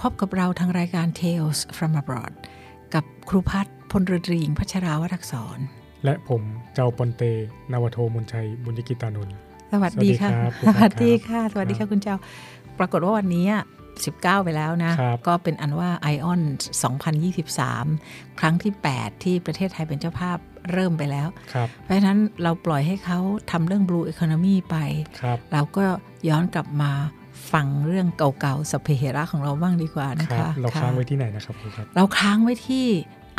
พบกับเราทางรายการ Tales from Abroad กับครูพัฒน์พลเรือตรีหญิงพัชราวรักษร และผมเจ้าปอนเต นาวโทมนชัย บุญยกิตานนท์สวัสดีค่ะ สวัสดีครับสวัสดีค่ะครับสวัสดีค่ะคุณเจ้า ปรากฏว่าวันนี้19 ไปแล้วนะครับก็เป็นอันว่า ION 2023 ครั้งที่ 8 ที่ประเทศไทยเป็นเจ้าภาพเริ่มไปแล้วครับเพราะฉะนั้นเราปล่อยให้เขาทำเรื่อง Blue Economy ไปครับเราก็ย้อนกลับมา ฟังเรื่องเก่าๆสัพเพเหระของเราบ้างดีกว่านะครัคะบเราค่ะค้างไว้ที่ไหนนะครับครูครับ เราค้างไว้ที่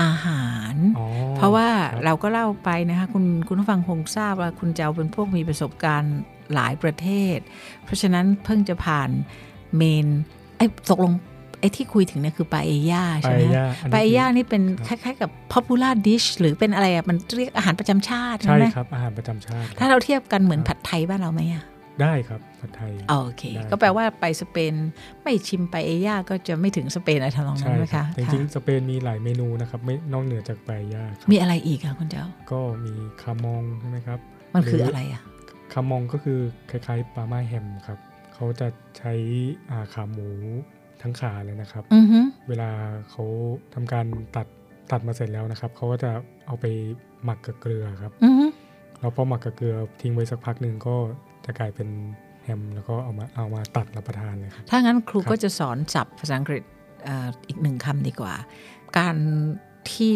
อาหารอ๋อเพราะว่าคบเราก็เล่าไปนะคะคุณคุณผู้ฟังคงทราบว่าคุณเจ้าเป็นพวกมีประสบการณ์หลายประเทศ เพราะฉะนั้นเพิ่งจะผ่านเมนไอ้ตกลงไอ้ที่คุยถึงเนี่ยคือปาเอย่าปาใช่ไหมเอย่าอันนี้ปาเอย่านี่เป็นคครับล้ายๆกับ popular dish หรือเป็นอะไรอะมันเรียกอาหารประจำชาติใช่ใช่ไหมครับอาหารประจำชาติ ถ้าเราเทียบกันเหมือนผัดไทยบ้านเราไหมอะ ได้ครับผัดไทยโอเคได้ก็แปลว่าไปสเปนไม่ชิมปาเอย่าก็จะไม่ถึงสเปนอะไรทำนองนั้ใช่นไหมครัคะบแต่จริงๆสเปนมีหลายเมนูนะครับไม่นอกเหนือจากปาเอย่าครับมีอะไรอีกคะคุณเจ้า ก็มีคามองใช่ไหมครับ มันคือหรือออะไรอะคามองก็คือคล้ายๆปลาม่าแฮมครับเขาจะใช้อ่าขาหมูทั้งขาเลยนะครับอือฮึเวลาเขาทำการตัดตัดมาเสร็จแล้วนะครับเขาก็จะเอาไปหมักกับเกลือครับอือฮึแล้วพอหมักกับเกลือทิ้งไว้สักพักหนึ่งก็ จะกลายเป็นแฮมแล้วก็เอามาเอามาตัดรับประทานเลยครับถ้างั้นครูครับก็จะสอนศัพท์ภาษาอังกฤษเอ่ออีกหนึ่งคำดีกว่า การที่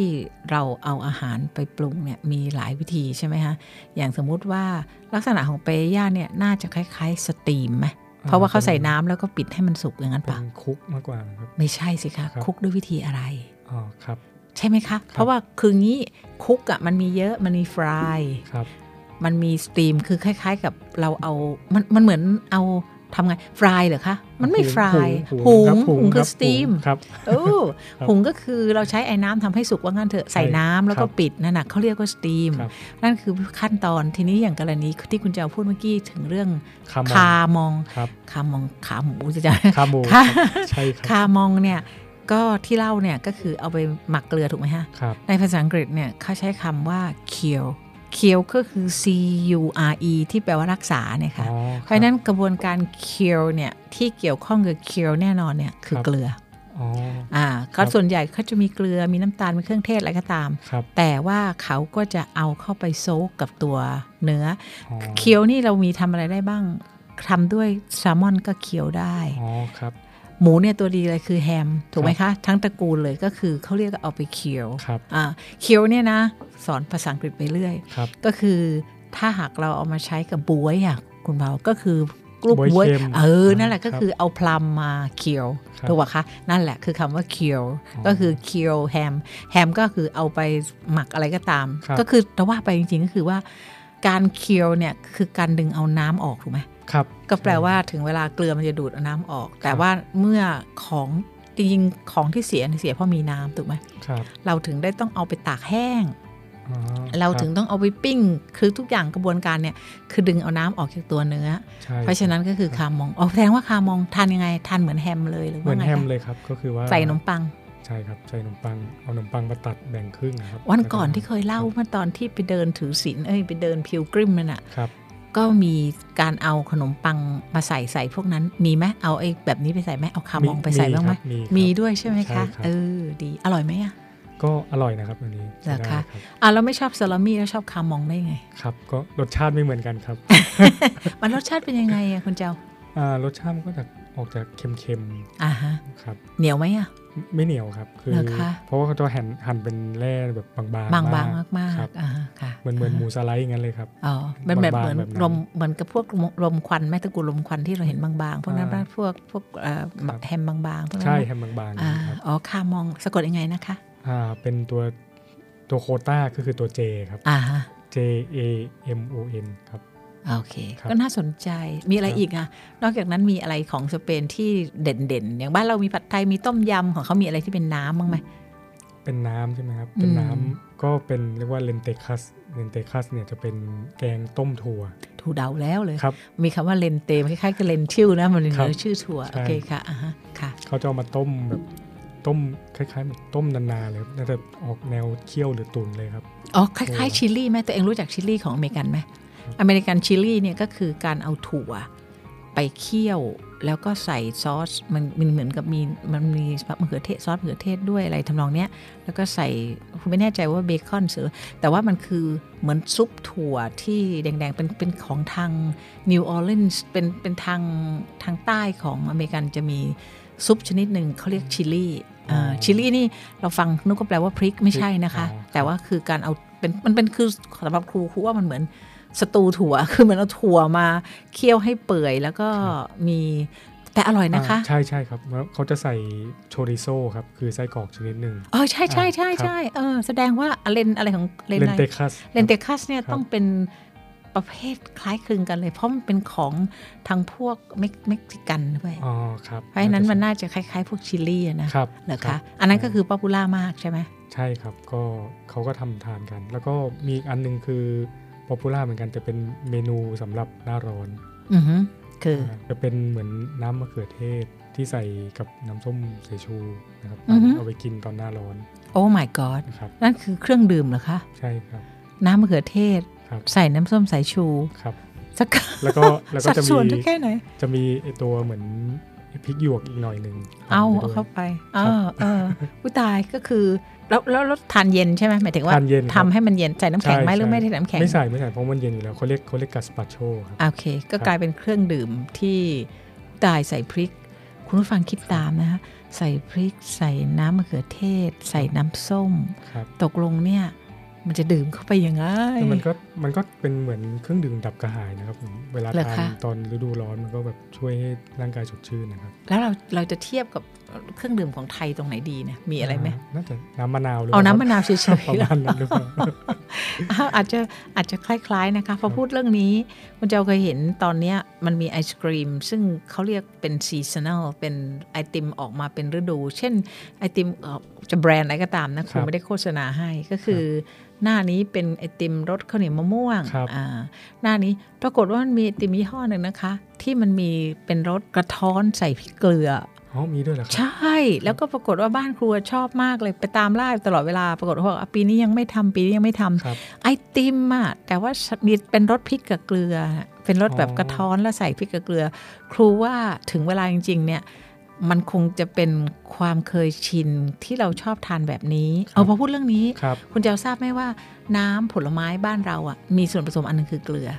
เราเอาอาหารไปปรุงเนี่ยมีหลายวิธีใช่ไหมฮะอย่างสมมุติว่าลักษณะของเปย่าเนี่ยน่าจะคล้ายๆสตรีมไหมเพราะว่าเขาใส่น้ำแล้วก็ปิดให้มันสุกอย่างนั้นเป็ปะนคุกมากกว่านะครับไม่ใช่สิคะครับคุกด้วยวิธีอะไรอ๋อครับ ใช่ไหมคะ เพราะว่าคืองี้คุกอะ่ะมันมีเยอะมันมีฟรายครับ มันมีสตรีมคือคล้าย ๆ กับเราเอามันมันเหมือนเอาทำไงฟรายเหรอคะมันไม่ฟรายหุหุงงครับหุงคือรับสตรีมหุงครับโอ้ครับหุงก็คือเราใช้ไอ้น้ำทำให้สุกว่างั้นเถอะใส่น้ำแล้วก็ครับปิดนั่นน่ะเขาเรียกว่าสตรีมครับนั่นคือขั้นตอนทีนี้อย่างกรณีที่คุณเจ้าพูดเมื่อกี้ถึงเรื่องคามองคามองครับคามองขาหมูจะจะคาหมูค่ะครับใช่ครับคามองเนี่ยก็ที่เล่าเนี่ยก็คือเอาไปหมักเกลือถูกไหมฮะครับในภาษาอังกฤษเนี่ยเขาใช้คำว่า cure cure ก็คือ c u r e ที่แปลว่ารักษาเนี่ยค่ะอ๋อเพราะฉะนั้นกระบวนการ cure เนี่ยที่เกี่ยวข้องกับ cure แน่นอนเนี่ยคือครับเกลืออ๋ออ่าครัก็บส่วนใหญ่เขาจะมีเกลือมีน้ำตาลมีเครื่องเทศอะไรก็ตามครับแต่ว่าเขาก็จะเอาเข้าไปโซกกับตัวเนื้ออ๋ออเคี้ยวนี่เรามีทำอะไรได้บ้างทำด้วยแซลมอนก็เคี้ยวได้อ๋อครับ หมูเนี่ยตัวดีเลยคือแฮม ถูกไหมคะ ทั้งตระกูลเลยก็คือเขาเรียกเอาไปเคี้ยวครับอ่าเคี้ยวเนี่ยนะ สอนภาษาอังกฤษไปเรื่อยครับก็คือถ้าหากเราเอามาใช้กับบวยอะคุณเบาก็คือกรุ๊ปบ๊วยบวยเค็มเออ นั่นแหละครัก็บคือเอาพลัมมาเคียวครับถูกปะคะ นั่นแหละคือคำว่าเคียว ก็คือเคียวแฮม แฮมก็คือเอาไปหมักอะไรก็ตามครับก็คือแต่ว่าไปจริงๆก็คือว่าการเคียวเนี่ยคือการดึงเอาน้ำออกถูกไหม ครับก็แปลว่าถึงเวลาเกลือมันจะดูดเอาน้ำออก แต่ว่าเมื่อของจริงๆของที่เสียเสียเพราะมีน้ำถูกไหมครับเราถึงได้ต้องเอาไปตากแห้งอ๋อเราคบถึงต้องเอาไปปิ้ง คือทุกอย่างกระบวนการเนี่ย คือดึงเอาน้ำออกจากตัวเนื้อใช่เพราะฉะนั้นก็คือคามองอ๋อแสดงว่าคามองทานยังไงทานเหมือนแฮมเลยหรือเหมืว่าอนไงแฮมคะเลยครับก็คือว่าใส่ขนมปังใช่ครับใส่ขนมปังเอาขนมปังมาตัดแบ่งครึ่งครับวันก่อนแล้วที่เคยเล่าเมื่อตอนที่ไปเดินถือศีลเอ้ยไปเดินพิวกริมนั่นน่ะครับ ก็มีการเอาขนมปังมาใส่ใส่พวกนั้นมีไหมเอาไอ้แบบนี้ไปใส่ไหมเอาคามองไปใส่บ้างไหมครับมีครับมีด้วยใช่ไหมใช่คะครับเออดีอร่อยไหมอะก็อร่อยนะครับอันนี้เหรอใช้ได้คะครับอะเราไม่ชอบซาลามี่แล้วชอบคามองได้ไงครับ ก็รสชาติไม่เหมือนกันครับ มันรสชาติเป็นยังไงอะคุณเจ้าอ่ารสชาติมันก็จะ ออกจากเค็มอ่าฮะๆครับ เหนียวไหมอะ ไม่เหนียวครับ คือเหรอคะเพราะว่าเขาจะหั่นหั่นเป็นแร่แบบบางๆบางบางมมากมากครับอ่าฮะค่ะเหมือนเหมือนหมูสไลด์อย่างนั้นเลยครับอ๋อมันแบบบางๆเหมือนแบบนั้นลมเหมือนกับพวกลมลมควันแม่ตระกูลลมควันที่เราเห็นบางๆพวกนั้นอ่าพวกพวกเอ่อครับแฮมบางๆพวกนั้นใช่นะแฮมบางๆอ่าครับอ๋อคามองสะกดยังไงนะคะอ่าเป็นตัวตัวโควต้าก็คือตัว J ครับอ่าฮะ J A M O N ครับ โอเคครับก็น่าสนใจมีอะไรครับอีกอะนอกจากนั้นมีอะไรของสเปนที่เด่นๆ อย่างบ้านเรามีผัดไทยมีต้มยำของเขามีอะไรที่เป็นน้ำบ้างไหมเป็นน้ำใช่ไหมครับ เป็นอืมน้ำก็เป็นเรียกว่า lentejas lentejas เนี่ยจะเป็นแกงต้มถั่วครูเดาแล้วเลยครับมีคำว่า lente คล้ายๆกับ lentil นะมันเลยครับชื่อถั่วใช่โอเคค่ะอ่าฮะค่ะ เขาจะเอามาต้มแบบต้มคล้ายๆแบบต้มนานๆเลยครับน่าจะออกแนวเคี่ยวหรือตุ๋นเลยครับ อ๋อ คล้ายๆ chili ไหมตัวเองรู้จัก chili ของอเมริกันไหม American chili เนี่ยก็คือการเอาถั่วไปเคี่ยวแล้วก็ใส่ซอสมันมันเหมือนกับมีมันมีมะเขือเทศซอสมะเขือเทศด้วยอะไรทำนองเนี้ยแล้วก็ใส่ครูไม่แน่ใจว่าเบคอนหรือแต่ว่ามันคือเหมือนซุปถั่วที่แดงๆ เป็นเป็นของทางนิวออร์ลีนส์เป็นเป็นทางทางใต้ของอเมริกันจะมีซุปชนิดหนึ่งเขาเรียก chili อ่า chili นี่เราฟังนึกก็แปลว่าพริกไม่ใช่นะคะอ๋อครับแต่ว่าคือการเอาเป็นมันเป็นคือสำหรับครูครูว่ามันเหมือน สตูถั่วคือเหมือนเอาถั่วมาเคี่ยวให้เปื่อยแล้วก็มีแต่อร่อยนะคะอ่าใช่ใช่ครับแล้วเขาจะใส่ chorizo ครับ คือไส้กรอกชนิดหนึ่งเออใช่ใช่ใช่ครับใช่เออแสดงว่าเลนอะไรของเลนเลนอะไรเตคัส lentejas เนี่ยครับต้องเป็นประเภทคล้ายคลึงกันเลย เพราะมันเป็นของทางพวกเม็กเม็กซิกันด้วยอ๋อครับเพราะฉะนั้นมันน่าจะคล้าย ๆ พวก chili อะนะครับเหรอรัคะบอันนั้นก็คือ popular มากใช่ไหมใช่ครับก็เขาก็ทำทานกัน แล้วก็มีอีกอันหนึงคือ ป๊อปปูล่าเหมือนกันแต่เป็นเมนูสำหรับหน้าร้อนอือฮึคือาจะเป็นเหมือนน้ำมะเขือเทศที่ใส่กับน้ำส้มสายชูนะครับอือฮึเอาไปกินตอนหน้าร้อน โอ้ my god นะครับนั่นคือเครื่องดื่มเหรอคะ ใช่ครับ น้ำมะเขือเทศครับใส่น้ำส้มสายชูครับสักแล้วก็แล้วก็สัดจะส่วนมีเท่าแค่ไหนจะมีไอตัวเหมือน พริกหยวกอีกหน่อยหนึ่งเอาทำไปเอาด้วยเข้าไปเอครับอเออผู้ตายก็คือแล้วแล้วแล้วทานเย็นใช่ไหมหมายถึงว่าทานเย็นครับทำให้มันเย็นใส่น้ำแข็งไหมใช่หรือไม่ใช่ได้น้ำแข็งไม่ใส่ไม่ใส่เพราะมันเย็นอยู่แล้วเขาเรียกเขาเรียกกัสปาโชครับโอเค ก็ครับกลายเป็นเครื่องดื่มที่ตายใส่พริก คุณผู้ฟังคิดตามนะคะใส่พริก ใส่น้ำมะเขือเทศ ใส่น้ำส้มครับตกลงเนี่ย มันจะดื่มเข้าไปยังไงแต่มันก็มันก็เป็นเหมือนเครื่องดื่มดับกระหายนะครับผมเวลาเหรอทานคะตอนฤดูร้อนมันก็แบบช่วยให้ร่างกายสดชื่นนะครับ แล้วเราเราจะเทียบกับเครื่องดื่มของไทยตรงไหนดีเนี่ยมีอะไรไหมน่าจะน้ำมะนาวหรือเอาปล่น้ำมะนาวเฉยครับๆประมาณนั้นหรือเปล่าอ้าวอาจจะอาจจะคล้าย ๆนะคะ พอพูดเรื่องนี้คุณเจ้าเคยเห็นตอนเนี้ยมันมีไอศกรีม ซึ่งเขาเรียกเป็นซีซัน a ลเป็นไอติมออกมาเป็นฤดู เช่นไอติมเอ่อจะแบรนด์อะไรก็ตามนะคะครับไม่ได้โฆษณาให้ก็คือ หน้านี้เป็นไอติมรสข้าวเหนียวมะม่วงครับอ่าหน้านี้ปรากฏว่ามันมีไอติมยี่ห้อหนึ่งนะคะ ที่มันมีเป็นรสกระท้อนใส่พริกเกลืออ๋อมีด้วยเหรอคใชรับ่แล้วก็ปรากฏว่าบ้านครัวชอบมากเลยไปตามล่าตลอดเวลาปรากฏว่าบอกอะปีนี้ยังไม่ทำปีนี้ยังไม่ทำครับไอติมอะแต่ว่ามีเป็นรสพริกกับเกลือ เป็นรสแบบอ๋อกระท้อนแล้วใส่พริกกับเกลือ ครูว่าถึงเวลาจริง ๆ เนี่ย มันคงจะเป็นความเคยชินที่เราชอบทานแบบนี้ เอาพอพูดเรื่องนี้ครับคุณเจ้าทราบไหมว่าน้ำผลไม้บ้านเราอะมีส่วนผสมอันหนึงคือเกลือ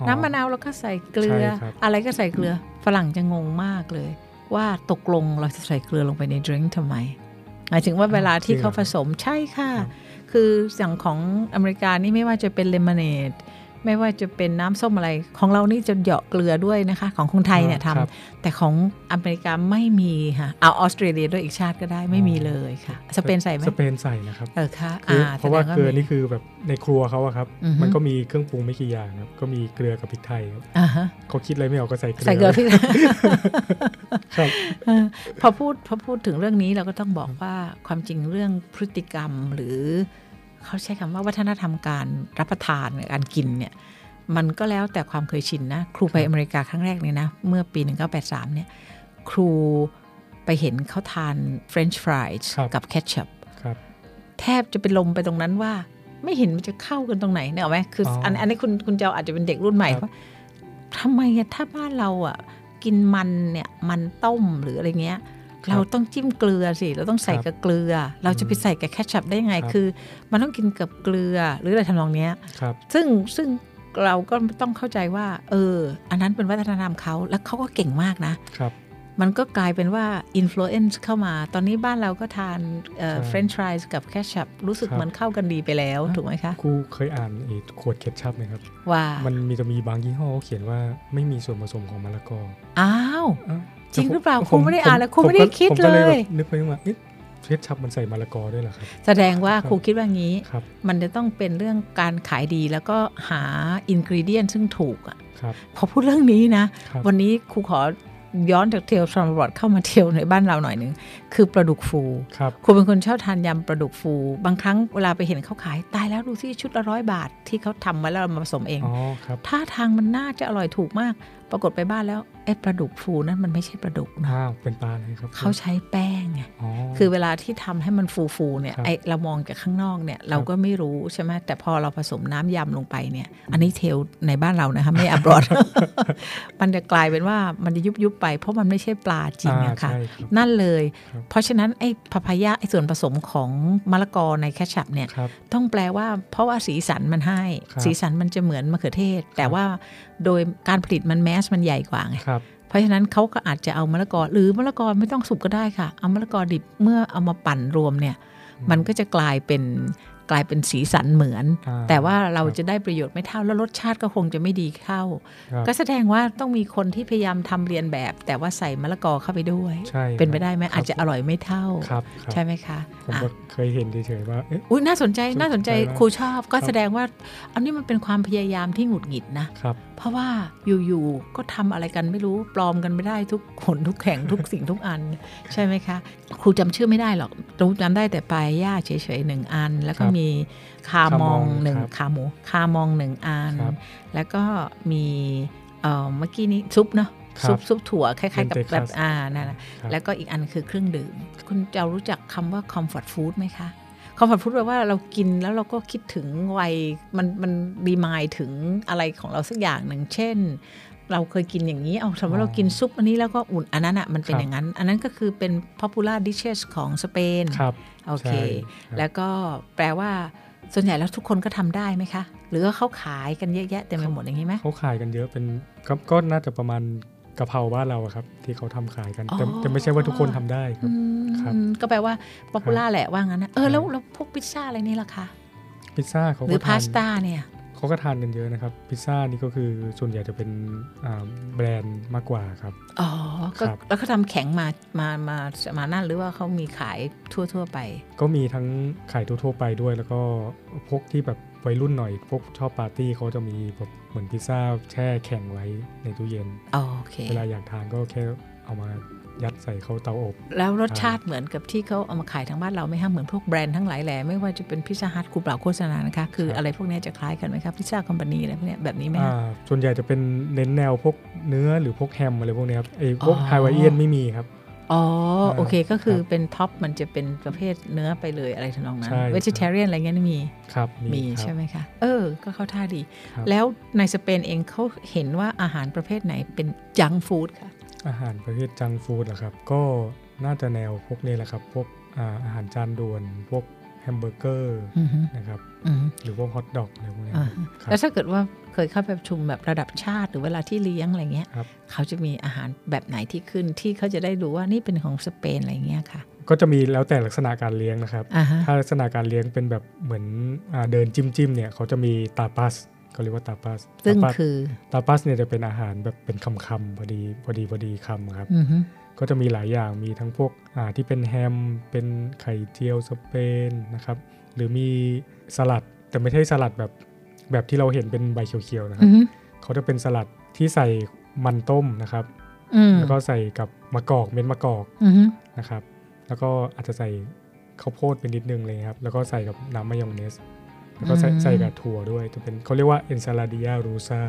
อ๋อน้ำมะนาวเราก็ใส่เกลือใช่ครับอะไรก็ใส่เกลือฝรั่งจะงงมากเลย ว่าตกลงเราจะใส่เกลือลงไปในดริงก์ทำไมหมายถึงว่าเวลาที่เขาผสมใช่ค่ะครับคืออย่างของอเมริกานี่ไม่ว่าจะเป็นเลมอนเนด ไม่ว่าจะเป็นน้ำส้มอะไร ของเรานี่จะเหยาะเกลือด้วยนะคะ ของคนไทยเนี่ยทครับำแต่ของอเมริกาไม่มีค่ะเอาออสเตรเลียด้วยอีกชาติก็ได้ไม่มีเลยค่ะ สเปนใส่ไหมสเปนใส่นะครับเออค่ะคืออเพราะว่าแสดงเกลือมีนี่คือแบบในครัวเขาอะครับอือฮึมันก็มีเครื่องปรุงไม่กี่อย่างครับก็มีเกลือกับพริกไทยครับอ่าฮะเขาคิดอะไรไม่ออกก็ใส่เกลือใส่เกลือพริกครับเออพอพูดพอพูดถึงเรื่องนี้เราก็ต้องบอกว่าความจริงเรื่องพฤติกรรมหรือ เขาใช้คำว่าวัฒนธรรมการรับประทานการกินเนี่ยมันก็แล้วแต่ความเคยชินนะ ครูไปอเมริกาครั้งแรกเนี่ยนะ เมื่อปี 1983 เนี่ย ครูไปเห็นเขาทาน French fries ครับกับเค t ชั p ครับแทบจะเป็นลมไปตรงนั้นว่า ไม่เห็นมันจะเข้ากันตรงไหนเนี่ยหรอกไหมคืออันอันนี้คุณคุณเจ้าอาจจะเป็นเด็กรุ่นใหม่ครับว่าทำไมอะถ้าบ้านเราอะกินมันเนี่ยมันต้มหรืออะไรเงี้ยครับ เราต้องจิ้มเกลือสิเราต้องใส่ครับกับเกลือ เราจะไปใส่กับแคชชัพได้ยังไงครับคือ มันต้องกินกับเกลือหรืออะไรทำนองเนี้ยครับซึ่งซึ่งเราก็ต้องเข้าใจว่า เออ อันนั้นเป็นวัฒนธรรมเขาแล้วเขาก็เก่งมากนะครับมันก็กลายเป็นว่า influence เข้ามา ตอนนี้บ้านเราก็ทานเอ่อใช่ French fries กับ ketchup รู้สึกครับเหมือนเข้ากันดีไปแล้ว ถูกไหมคะครูเคยอ่านไอ้ขวด ketchup ไหมครับ ว่ามันมีจะมีบางยี่ห้อเขาเขียนว่าไม่มีส่วนผสมของมะละกออ้าวอ้าวจริงหรือเปล่าแต่ครูไม่ได้อ่านแล้วครูไม่ได้คิดผมก็เลยแบบนึกไปว่าเอ๊ะ ketchup มันใส่มะละกอด้วยเหรอครับ แสดงว่าครับครูคิดว่างี้ครับมันจะต้องเป็นเรื่องการขายดีแล้วก็หา ingredient ซึ่งถูกอะครับพอพูดเรื่องนี้นะครับวันนี้ครูขอย้อนจากเทลทรามบอดเข้ามาเทลในบ้านเราหน่อยหนึ่งคือปลาดุกฟูครับครูเป็นคนชอบทานยำปลาดุกฟู บางครั้งเวลาไปเห็นเขาขายตายแล้วดูสิชุดละร้อยบาทที่เขาทำไว้แล้วเรามาผสมเองอ๋อครับท่าทางมันน่าจะอร่อยถูกมากปรากฏไปบ้านแล้วไอ้ปลาดุกฟูนั้นมันไม่ใช่ปลาดุกนะอ้าวเป็นปลาเลยครับเขาใช้แป้งไงอ๋อคือเวลาที่ทำให้มันฟูๆเนี่ยครับไอเรามองจากข้างนอกเนี่ยเราก็ไม่รู้ใช่ไหมแต่พอเราผสมน้ำยำลงไปเนี่ย อันนี้เทลในบ้านเรานะคะไม่อับรอดมันจะกลายเป็นว่ามันจะยุบยุบๆไป เพราะมันไม่ใช่ปลาจริงอ่าอะค่ะใช่ครับนั่นเลยครับเพราะฉะนั้นไอ้ papaya ไอ้ส่วนผสมของมะละกอใน ketchup เนี่ยครับต้องแปลว่าเพราะว่าสีสันมันให้ครับสีสันมันจะเหมือนมะเขือเทศ แต่ครับว่าโดยการผลิตมัน mass มันใหญ่กว่าไงครับเพราะฉะนั้นเขาก็อาจจะเอามะละกอหรือมะละกอไม่ต้องสุกก็ได้ค่ะ เอามะละกอดิบเมื่อเอามาปั่นรวมเนี่ย มันก็จะกลายเป็น กลายเป็นสีสันเหมือนอ่าแต่ว่าเราครับจะได้ประโยชน์ไม่เท่าแล้วรสชาติก็คงจะไม่ดีเท่าครับก็แสดงว่าต้องมีคนที่พยายามทำเรียนแบบ แต่ว่าใส่มะละกอเข้าไปด้วยใช่เป็นไปได้ไหมครับอาจจะอร่อยไม่เท่าครับครับใช่ไหมคะผมอะก็เคยเห็นเฉยๆว่าเอ๊ะอุ้ยน่าสนใจสนน่าสนใจใจมากครูชอบก็ครับแสดงว่า อันนี้มันเป็นความพยายามที่หงุดหงิดนะครับเพราะว่าอยู่ๆก็ทำอะไรกันไม่รู้ปลอมกันไม่ได้ทุกขนทุกแข่งทุกสิ่งทุกอัน ใช่ไหมคะ ครูจำชื่อไม่ได้หรอกรู้จำได้แต่ปลายย่าเฉยๆหนึ่งอัน แล้วก็ครับมีคามองคามองหนึ่งครับขาหมูคามองหนึ่งอันครับแล้วก็มีเอ่อเมื่อกี้นี้ซุปเนาะครับซุปซุปถั่วคล้ายๆ กับ Lentejas แบบอ่านั่นแหละครับแล้วก็อีกอันคือเครื่องดื่ม คุณจะรู้จักคำว่า comfort food ไหมคะ comfort food แปลว่าเรากินแล้วเราก็คิดถึงวัยมันมันรีมายถึงอะไรของเราสักอย่างหนึ่ง เช่น เราเคยกินอย่างนี้ เอาสมมติเรากินซุปอันนี้แล้วก็อุ่นอันนั้นอะมันเป็นครับอย่างนั้น อันนั้นก็คือเป็น popular dishes ของสเปนครับโอเคใช่ครับแล้วก็แปลว่าส่วนใหญ่แล้วทุกคนก็ทำได้ไหมคะ หรือว่าเขาขายกันเยอะแยะเต็มไปหมดอย่างนี้ไหมเขาขายกันเยอะเป็นก็ก็น่าจะประมาณกะเพราบ้านเราอะครับ ที่เขาทำขายกันแต่อ๋อแต่ไม่ใช่ว่าทุกคนทำได้ครับอืมครับ ก็แปลว่า popular แหละว่างั้นนะเออครับแล้วแล้วพวกพิซซ่าอะไรนี่ล่ะคะพิซซ่าเขาหรืก็อทาพานสต้าเนี่ย เขาก็ทานกันเยอะนะครับ พิซซ่านี่ก็คือส่วนใหญ่จะเป็นอ่าแบรนด์มากกว่าครับ อ๋อก็ครับแล้วเขาทำแข็งมามามามานั่นหรือว่าเขามีขายทั่วๆไป ก็มีทั้งขายทั่วๆไปด้วย แล้วก็พวกที่แบบวัยรุ่นหน่อย พวกชอบปาร์ตี้เขาจะมีแบบเหมือนพิซซ่าแช่แข็งไว้ในตู้เย็น โอเค เวลาอยากทานก็แค่เอามา ยัดใส่เข้าเตาอบ แล้วรสชาติเหมือนกับที่เขาเอามาขายทางบ้านเราไหมคะเหมือนพวกแบรนด์ทั้งหลายแหล่ไม่ว่าจะเป็นพิซซ่าฮัทกูเปล่าโฆษณานะคะ คือครับอะไรพวกนี้จะคล้ายกันไหมครับพิซซ่าคอมพานีอะไรพวกเนี้ยแบบนี้ไหมอ่าคะส่วนใหญ่จะเป็นเน้นแนวพวกเนื้อหรือพวกแฮมอะไรพวกเนี้ยครับไอ้พวกอ๋อ Hawaiian ไม่มีครับอ๋อ โอเคก็คือครับเป็น top มันจะเป็นประเภทเนื้อไปเลยอะไรทำนองนั้นใช่ครับ vegetarian อะไรเงี้ยนี่มีครับมีครับใช่ไหมคะ เออ ก็เข้าท่าดีครับแล้วในสเปนเองเขาเห็นว่าอาหารประเภทไหนเป็น junk food ค่ะ อาหารประเภท junk food เหรอครับ ก็น่าจะแนวพวกนี้แหละครับ พวกอ่าอาหารจานด่วนพวกแฮมเบอร์เกอร์อือฮึนะครับอือฮึหรือพวกฮอทดอกอะไรพวกนี้อ่าครับแล้วถ้าเกิดว่าเคยเข้าไปประชุมแบบระดับชาติหรือเวลาที่เลี้ยงอะไรเงี้ยครับเขาจะมีอาหารแบบไหนที่ขึ้นที่เขาจะได้รู้ว่านี่เป็นของสเปนอะไรเงี้ยค่ะ ก็จะมีแล้วแต่ลักษณะการเลี้ยงนะครับอ่าฮะถ้าลักษณะการเลี้ยงเป็นแบบเหมือนอ่าเดินจิ้มจิ้มๆเนี่ยเขาจะมีตาปัส เขาเรียกว่าตาปัสซึ่งตาปัสคือตาปัสเนี่ยจะเป็นอาหารแบบเป็นคำคำๆพอดีพอดีพอดีคำครับอือฮึก็จะมีหลายอย่างมีทั้งพวกอ่าที่เป็นแฮม เป็นไข่เจียวสเปนนะครับ หรือมีสลัดแต่ไม่ใช่สลัดแบบแบบที่เราเห็นเป็นใบเขียวๆนะคอืรับอฮึเขาจะเป็นสลัดที่ใส่มันต้มนะครับอืมแล้วก็ใส่กับมะกอกเม็ดมะกอกอือฮึนะครับ แล้วก็อาจจะใส่ข้าวโพดเป็นนิดนึงเลยครับ แล้วก็ใส่กับน้ำมายองเนส แล้วก็ใส่ใส่กับถั่วด้วยจะเป็นเขาเรียกว่า ensaladilla rusa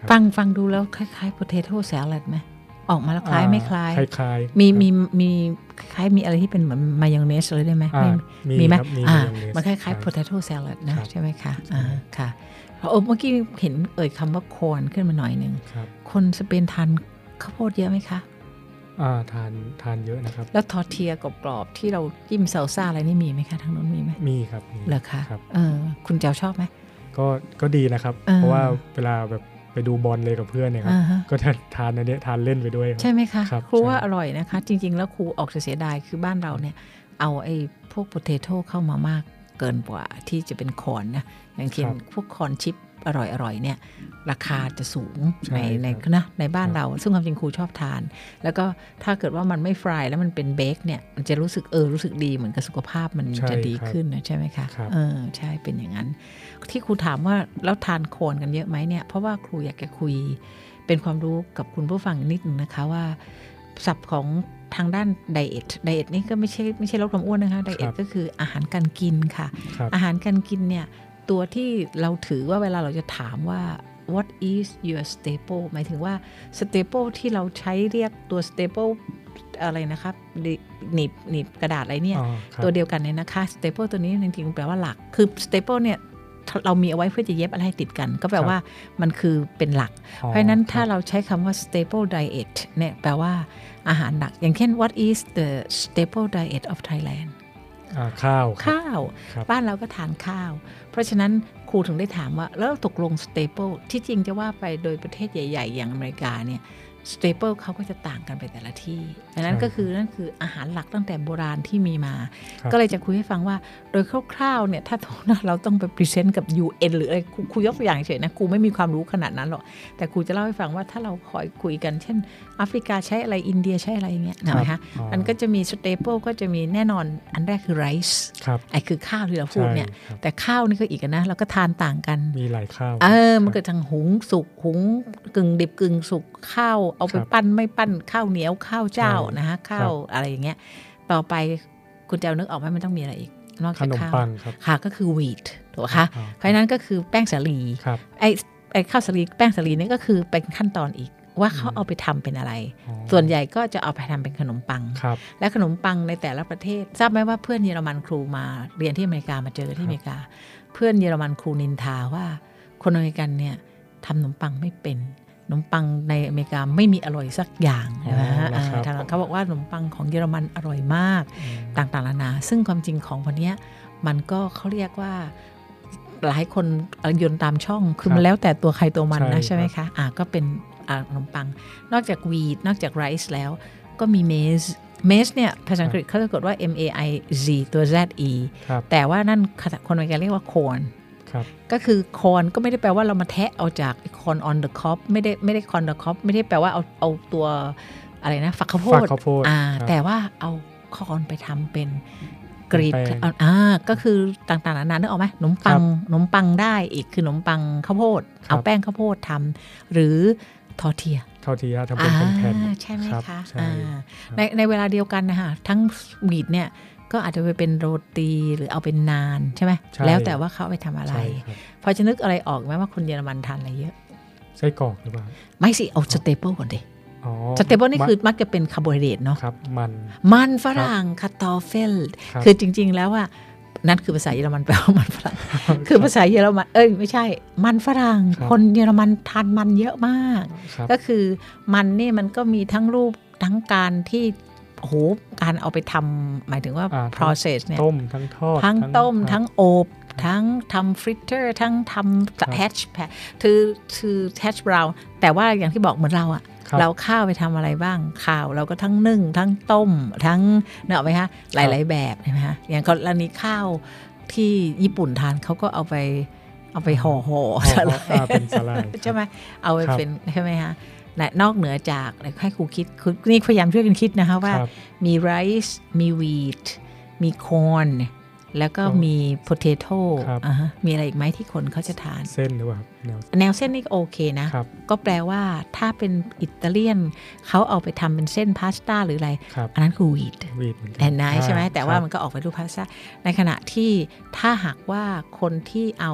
ครับฟังฟังดูแล้วคล้ายๆ potato salad ไหมออกมาแล้วคล้ายไม่คล้าย คล้ายๆมีครับมีมีคล้ายมีอะไรที่เป็นเหมือนมายองเนสเลยได้ไหมอ่ามีมีมีไหมครับมีอ่า mayonnaise มันคล้ายใช่ๆ potato salad นะครับใช่ไหมคะอ่าค่ะโอ้เมื่อกี้เห็นเอ่ยคำว่าโคนขึ้นมาหน่อยหนึ่งครับคนสเปนทานข้าวโพดเยอะไหมคะ อ่าทานทานเยอะนะครับ แล้วทอร์เทียกรอบๆที่เราจิ้มซาลซ่าอะไรนี่มีไหมคะทางนู้นมีไหมมีครับมีเหรอคะครับเออคุณเจ้าชอบไหมก็ก็ดีนะครับเออเพราะว่าเวลาแบบไปดูบอลเลยกับเพื่อนเนี่ยครับอ่าฮะก็จะทานอันเนี้ยทานเล่นไปด้วยครับใช่ไหมคะครับครูใช่ว่าอร่อยนะคะ จริง ๆ แล้วครูออกจะเสียดายคือบ้านเราเนี่ย เอาไอ้พวกโพเทโต้เข้ามามากเกินกว่าที่จะเป็นคอนนะอย่างเช่นพวกคอนชิป อร่อยๆเนี่ยราคาจะสูงใช่ในในครับนะในบ้านครับเรา ซึ่งความจริงครูชอบทาน แล้วก็ถ้าเกิดว่ามันไม่ฟรายแล้วมันเป็นเบคเนี่ยมันจะรู้สึกเออรู้สึกดีเหมือนกับสุขภาพมันใช่จะดีครับขึ้นนะใช่ไหมคะครับเออใช่เป็นอย่างนั้น ที่ครูถามว่าแล้วทานโคนกันเยอะไหมเนี่ยเพราะว่าครูอยากจะคุยเป็นความรู้กับคุณผู้ฟังนิดหนึ่งนะคะว่าศัพท์ของทางด้านไดเอทไดเอทนี่ก็ไม่ใช่ไม่ใช่ลดความอ้วนนะคะไดเอทก็คืออาหารการกินค่ะครับอาหารการกินเนี่ย ตัวที่เราถือว่าเวลาเราจะถามว่า what is your staple หมายถึงว่า staple ที่เราใช้เรียกตัว staple อะไรนะครับดิหนีบหนีบกระดาษอะไรเนี่ยอ๋อครับตัวเดียวกันเนี่ยนะคะ staple ตัวนี้จริงๆแปลว่าหลัก คือ staple เนี่ยเรามีเอาไว้เพื่อจะเย็บอะไรให้ติดกัน ก็แปลว่ามันคือเป็นหลักอ๋อเพราะฉะนั้นถ้าครับเราใช้คำว่า staple diet เนี่ยแปลว่าอาหารหลัก อย่างเช่น what is the staple diet of Thailand อ่า ข้าวครับข้าวครับบ้านเราก็ทานข้าว เพราะฉะนั้นครูถึงได้ถามว่า แล้วตกลง staple ที่จริงจะว่าไปโดยประเทศใหญ่ ๆ อย่างอเมริกาเนี่ย staple เขาก็จะต่างกันไปแต่ละที่ดังนั้นใช่ก็คือนั่นคืออาหารหลักตั้งแต่โบราณที่มีมาครับก็เลยจะคุยให้ฟังว่า โดยคร่าวๆเนี่ยถ้าเราต้องไป present กับ UN หรืออะไรครูครูยกตัวอย่างเฉยๆนะครูไม่มีความรู้ขนาดนั้นหรอกแต่ครูจะเล่าให้ฟังว่าถ้าเราคอยคุยกันเช่นแอฟริกาใช้อะไรอินเดียใช้อะไรอย่างเงี้ยนะไหมคะครับอ๋อมันก็จะมี staple ก็จะมีแน่นอนอันแรกคือ rice ครับไอ้คือข้าวที่เราพูดเนี่ยใช่ครับแต่ข้าวนี่ก็อีกอะนะเราก็ทานต่างกันมีหลายข้าวเออมันเกิรับทางหุงสุกหุงกึ่งดิบกึ่งสุกข้าวเอาไปครับปั้นไม่ปั้นข้าวเหนียวข้าวเจ้าใช่นะฮะข้าวอะไรอย่างเงี้ย ต่อไปคุณจะเอานึกออกไหมมันต้องมีอะไรอีกนอกขจากนมข้าวปังครับค่ะก็คือวีทถูกไหมคะอ๋อเพราะฉะนั้นก็คือแป้งสาลีครับไอ้ไอ้ข้าวสาลีแป้งสาลีนี่ก็คือเป็นขั้นตอนอีกว่าเขาอืมเอาไปทำเป็นอะไรอ๋อส่วนใหญ่ก็จะเอาไปทำเป็นขนมปังครับและขนมปังในแต่ละประเทศ ทราบไหมว่าเพื่อนเยอรมันครูมาเรียนที่อเมริกามาเจอที่อเมริกา เพื่อนเยอรมันครูนินทาว่า คนอเมริกันเนี่ยทำขนมปังไม่เป็นข นมปังในอเมริกาไม่มีอร่อยสักอย่างอ๋อนะฮะเหรอครับทางเขาบอกว่าขนมปังของเยอรมันอร่อยมากอืมต่างๆนานา ซึ่งความจริงของคนเนี้ยมันก็เขาเรียกว่าหลายคนยลตามช่องคือมันแล้วแต่ตัวใครตัวมันนะใช่ใช่ไหมคะอ่าก็เป็นอ่าขนมปัง นอกจาก wheat นอกจาก rice แล้วก็มี maize maize เนี่ยภาษาอังกฤษเขาจะสะกดว่า M A I Z ตัว Z E ครับแต่ว่านั่นคนอเมริกันเรียกว่า corn ครับก็คือ corn ก็ไม่ได้แปลว่าเรามาแทะเอาจาก corn on the cob ไม่ได้ไม่ได้ corn the cob ไม่ได้แปลว่าเอาเอาตัวอะไรนะฝักข้าวโพฝัดกข้าวโพดอ่าครับแต่ว่าเอาคอนไปทำเป็นกรีบเป็นแป้งอ่าก็คือต่างๆนานานึกออกไหมขนมปังขนมปังได้อีกคือขนมปังข้าวโพดครับเอาแป้งข้าวโพดทำหรือทอร์เทียเท่าที่ทำเป็นแผ่นอ่าๆใช่ไหมรับคะใช่อ่าครับในในเวลาเดียวกันนะคะทั้ง wheat เนี่ย ก็อาจจะไปเป็นโรตีหรือเอาเป็น naan ใช่ไหมใช่แล้วแต่ว่าเขาเอาไปทำอะไรใช่ครับพอจะนึกอะไรออกไหมว่าคนเยอรมันทานอะไรเยอะไส้กรอกหรือเปล่าไม่สิเอา staple ก่อนดิอ๋อ staple นี่คือมักจะเป็นคาร์โบไฮเดรตเนาะครับมันมันฝรั่ง Kartoffel ครับคือจริง ๆ แล้วว่านั่นคือภาษาเยอรมันแปลว่ามันฝรั่ง คือภาษาเยอรมัน เอ้ยไม่ใช่ มันฝรั่งครับคนเยอรมันทานมันเยอะมากครับก็คือมันนี่มันก็มีทั้งรูปทั้งการที่ โอ้โหการเอาไปทำหมายถึงว่าอ่าทั้ง process เนี่ยต้มทั้งทอด ทั้งต้มครับทั้งอบ ทั้งทำฟริตเตอร์ ทั้งทครับำแฮชแพคือคือแฮชบราวแต่ว่าอย่างที่บอกเหมือนเราอะครับเราข้าวไปทำอะไรบ้างข้าวเราก็ทั้งนึ่ง ทั้งต้ม ทั้งเนกอะไหมคะหลาย ๆ แบบใช่ไหมคะอย่างกรณีข้าวที่ญี่ปุ่นทานเขาก็เอาไปเอาไปห่อห่ออ๋อสลายอ่าเป็นสลายใช่ไหมเอาไปครับเป็นใช่ไหมคะ และนอกเหนือจากให้ครูคิดคือนี่พยายามช่วยกันคิดนะคะว่าครับมีไรซ์มีวีทมีคอนแล้วก็อ๋อมีโพเทโต้ครับอ่าฮะมีอะไรอีกไหมที่คนเขาจะทาน เส้นหรือเปล่าครับแนวแนวเส้นนี่ก็โอเคนะครับก็แปลว่าถ้าเป็นอิตาเลียนเขาเอาไปทำเป็นเส้นพาสต้าหรืออะไรครับอันนั้นคือวีทวีดเหมือนกัแอนไนใช่ไหมอ่แต่ว่าครับมันก็ออกไปรูปพาสต้า ในขณะที่ถ้าหากว่าคนที่เอา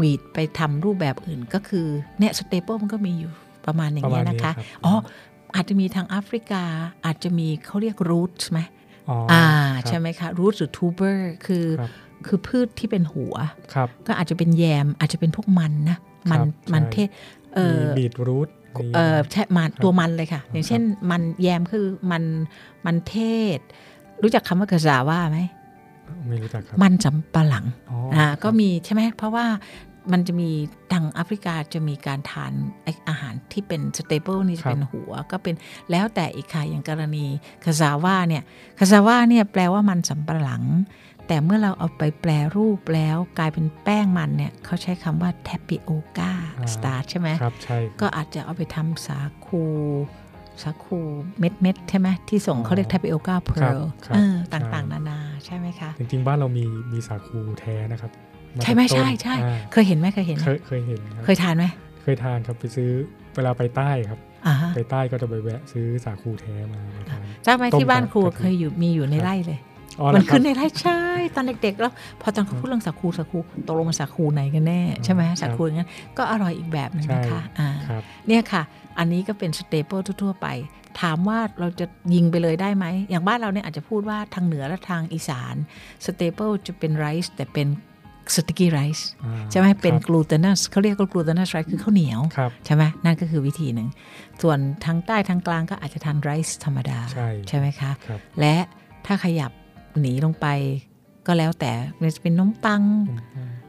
wheat ไปทำรูปแบบอื่นก็คือเนี่ย staple มันก็มีอยู่ ประมาณอย่างเงี้ยนะคะประมาณนี้ครับอ๋ออาจจะมีทางแอฟริกาอาจจะมีเขาเรียก root ไหมอ๋ออ่าครับใช่ไหมคะ root หรือ tuber คือครับคือพืชที่เป็นหัวครับก็อาจจะเป็น yam อาจจะเป็นพวกมันนะ มันครับมันใช่เทศเออมีอ beetroot เออใช่มันตัวมันเลยค่ะ อย่างเช่นมัน yam คือมันมันเทศ รู้จักคำว่ากระซาว่าไหมไม่รู้จักครับมันสำปะหลังอ๋ออ่าครับก็มีใช่ไหมเพราะว่า มันจะมีทางแอฟริกาจะมีการทานไอ้อาหารที่เป็น staple นี่จะเป็นหัวก็เป็นแล้วแต่อีกค่ะอย่างกรณี cassava เนี่ย cassava เนี่ยแปลว่ามันสำปะหลัง แต่เมื่อเราเอาไปแปรรูปแล้วกลายเป็นแป้งมันเนี่ยเขาใช้คำว่า tapioca starch ใช่ไหมครับใช่ก็อาจจะเอาไปทำสาคูสาคูเม็ดเม็ดๆใช่ไหมที่ส่งเขาเรียก tapioca ครับ pearl ครับเออใช่ต่างๆ นานาใช่ไหมคะ จริงๆ บ้านเรามีมีสาคูแท้นะครับา ใช่ไหมจากต้นใช่ใช่อ่าเคยเห็นไหมเคยเห็นไหมเคยเคยเห็นครับเคยทานไหมเคยทานครับไปซื้อเวลาไปใต้ครับอ่าฮะไปใต้ก็จะไปแวะซื้อสาคูแท้มามาทานทราบไหมต้มที่บ้านครูกับกะทิเคยอยู่มีอยู่ในไร่เลยอ๋อมันเหรอครับขึ้นในไร่ใช่ตอนเด็กๆแล้วพอตอนเขาพูดเรื่องสาคูสาคูตกลงมันสาคูไหนกันแน่ใช่ไหมครับสาคูอย่างนั้นก็อร่อยอีกแบบหนึ่งนะคะใช่อ่าครับเนี่ยค่ะ อันนี้ก็เป็น staple ทั่วๆไป ถามว่าเราจะยิงไปเลยได้ไหมอย่างบ้านเราเนี่ยอาจจะพูดว่าทางเหนือและทางอีสาน staple จะเป็น rice แต่เป็น sticky rice อ่าใช่ไหมเป็นครับ glutinous เขาเรียกว่า glutinous rice คือข้าวเหนียวครับใช่ไหมนั่นก็คือวิธีหนึ่ง ส่วนทางใต้ทางกลางก็อาจจะทาน rice ธรรมดาใช่ไหมคะครับและถ้าขยับหนีลงไปก็แล้วแต่มันจะเป็นนมปัง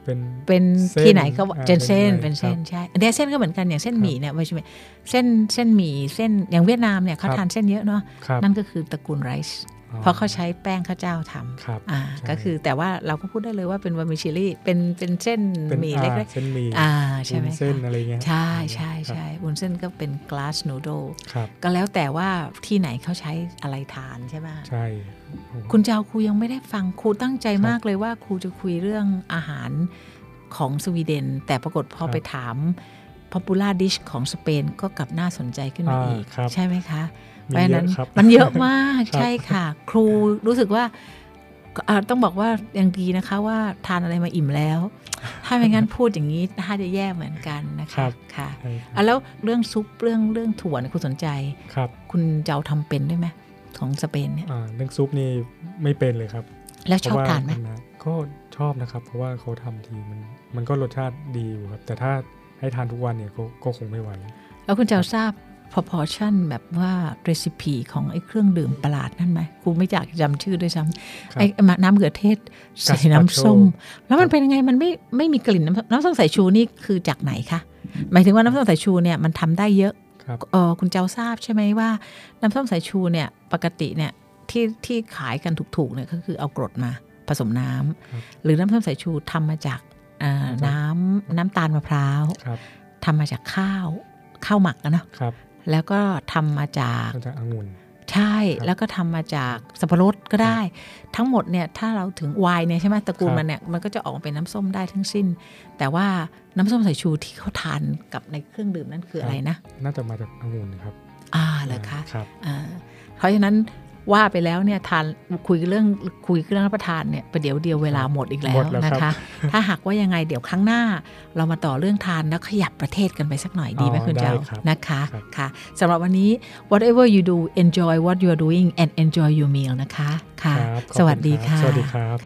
เป็นเป็นเส้นที่ไหนก็อ่าเจนเส้นเป็เป็นนอะไรเส้นครับใช่อันเนี้ยเส้นก็เหมือนกันอย่างเส้นหมี่เนี่ยไม่ใช่ไหมเส้นเส้นหมี่เส้นอย่างเวียดนามเนี่ยเขาครับทานเส้นเยอะเนาะครับนั่นก็คือตระกูลไรซ์ เพราะเขาใช้แป้งข้าวเจ้าทำครับอ่าใช่ก็คือแต่ว่าเราก็พูดได้เลยว่าเป็นวามิชิลี่เป็นเป็นเส้นเป็นหมี่อ่าเล็กเส้นหมี่ๆอ่าใช่ไหมวุ้นเส้นคะอะไรเงี้ยใช่ใช่ครับใช่วุ้นเส้นก็เป็น glass noodle ครับก็แล้วแต่ว่าที่ไหนเขาใช้อะไรทานใช่ไหมใช่ผมคุณเจ้าครูยังไม่ได้ฟังครูตั้งใจครับมากเลยว่าครูจะคุยเรื่องอาหารของสวีเดน แต่ปรากฏพอครับไปถาม popular dish ของสเปนก็กลับน่าสนใจขึ้นมาอ่าอีกครับใช่ไหมคะมี เพราะฉะนั้นเยอะครับมันเยอะมากครับใช่ค่ะ ครูรู้สึกว่าอ่าต้องบอกว่ายังดีนะคะว่าทานอะไรมาอิ่มแล้ว ถ้าไม่งั้นพูดอย่างนี้ถ้าจะแย่เหมือนกันนะครัคะบค่ะใช่ครับอะแล้วเรื่องซุปเรื่องเรื่องถั่วเนี่ยคุณสนใจครับ คุณเจ้าทำเป็นด้วยไหมของสเปนเนี่ยอ่าเรื่องซุปนี่ไม่เป็นเลยครับ แล้วเพชอบราะว่าทานไหมะก็ชอบนะครับ เพราะว่าเขาทำทีมันมันก็รสชาติดีอยู่ครับ แต่ถ้าให้ทานทุกวันเนี่ยก็ก็คงไม่ไหว แล้วคุณเจ้าทราบ proportion แบบว่า recipe ของไอ้เครื่องดื่มประหลาดนั่นไหมครูไม่อยากจำชื่อด้วยซ้ครับำไอ้น้ำเขือเทศใส่ Gazpacho น้ำส้ม แล้วมันเป็นยังไงมันไม่ไม่มีกลิ่นน้ำน้ำส้มสายชูนี่คือจากไหนคะหมายถึงว่าน้ำส้มสายชูเนี่ยมันทำได้เยอะครับเออคุณเจ้าทราบใช่ไหมว่า น้ำส้มสายชูเนี่ยปกติเนี่ยที่ที่ขายกันถูกๆเนี่ยก็คือเอากรดมาผสมน้ำครับหรือน้ำส้มสายชูทำมาจากเอ่อมาจากน้ำน้ำตาลมะพร้าวครับทำมาจากข้าวข้าวหมักอะเนาะครับ แล้วก็ทำมาจากก็จะองุ่นใช่ครับแล้วก็ทำมาจากสับปะรดก็ได้ ทั้งหมดเนี่ยถ้าเราถึงไวน์เนี่ยใช่ไหมตระกูลครับมันเนี่ยมันก็จะออกมาเป็นน้ำส้มได้ทั้งสิ้น แต่ว่าน้ำส้มสายชูที่เขาทานกับในเครื่องดื่มนั่นคืออะไรนะ น่าจะมาจากองุ่นครับ อ่าเหรอคะครับอ่าเพราะฉะนั้น ว่าไปแล้วเนี่ยทานคุยเรื่องคุยเรื่องรับประทานเนี่ยประเดี๋ยวเดียวเวลาหมดอีกแล้หมวดแล้วนะครัคะบถ้าหากว่ายังไงเดี๋ยวครั้งหน้า เรามาต่อเรื่องทานแล้วขยับประเทศกันไปสักหน่อยดีไหมอ๋อคุณเจ้าได้ครับนะคะครับค่ะสำหรับวันนี้ whatever you do enjoy what you are doing and enjoy your meal นะคะค่ะครับขอบณสวัสดีรับค่ะสวัสดีครับ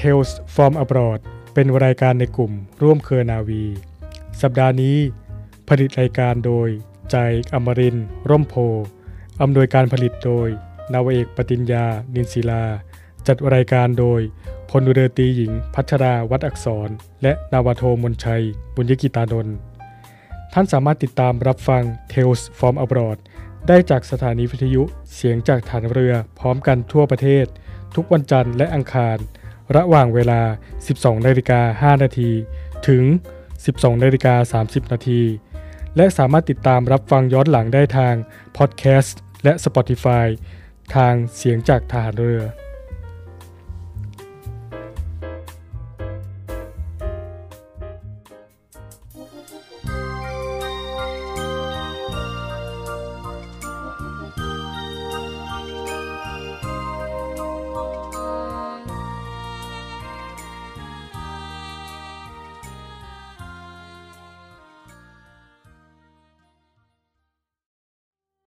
Tales from abroad เป็นรายการในกลุ่มร่วมเครือนาวี สัปดาห์นี้ผลิตรายการโดย ใจอมรินร่มโพอำนวยการผลิตโดย นาวเอกปติญญา นินศิลา จัดรายการโดยพลเรือตีหญิง พัชราวัดอักษร และนาวโทมนชัย บุญยกิตานนท์ท่านสามารถติดตามรับฟัง Tales from abroad ได้จากสถานีวิทยุเสียงจากฐานเรือพร้อมกันทั่วประเทศ ทุกวันจันทร์และอังคาร ระหว่างเวลา 12นาฬิกา5นาทีถึง 12นาฬิกา30นาที และสามารถติดตามรับฟังย้อนหลังได้ทางพอดแคสต์และ Spotify ทางเสียงจากฐานเรือ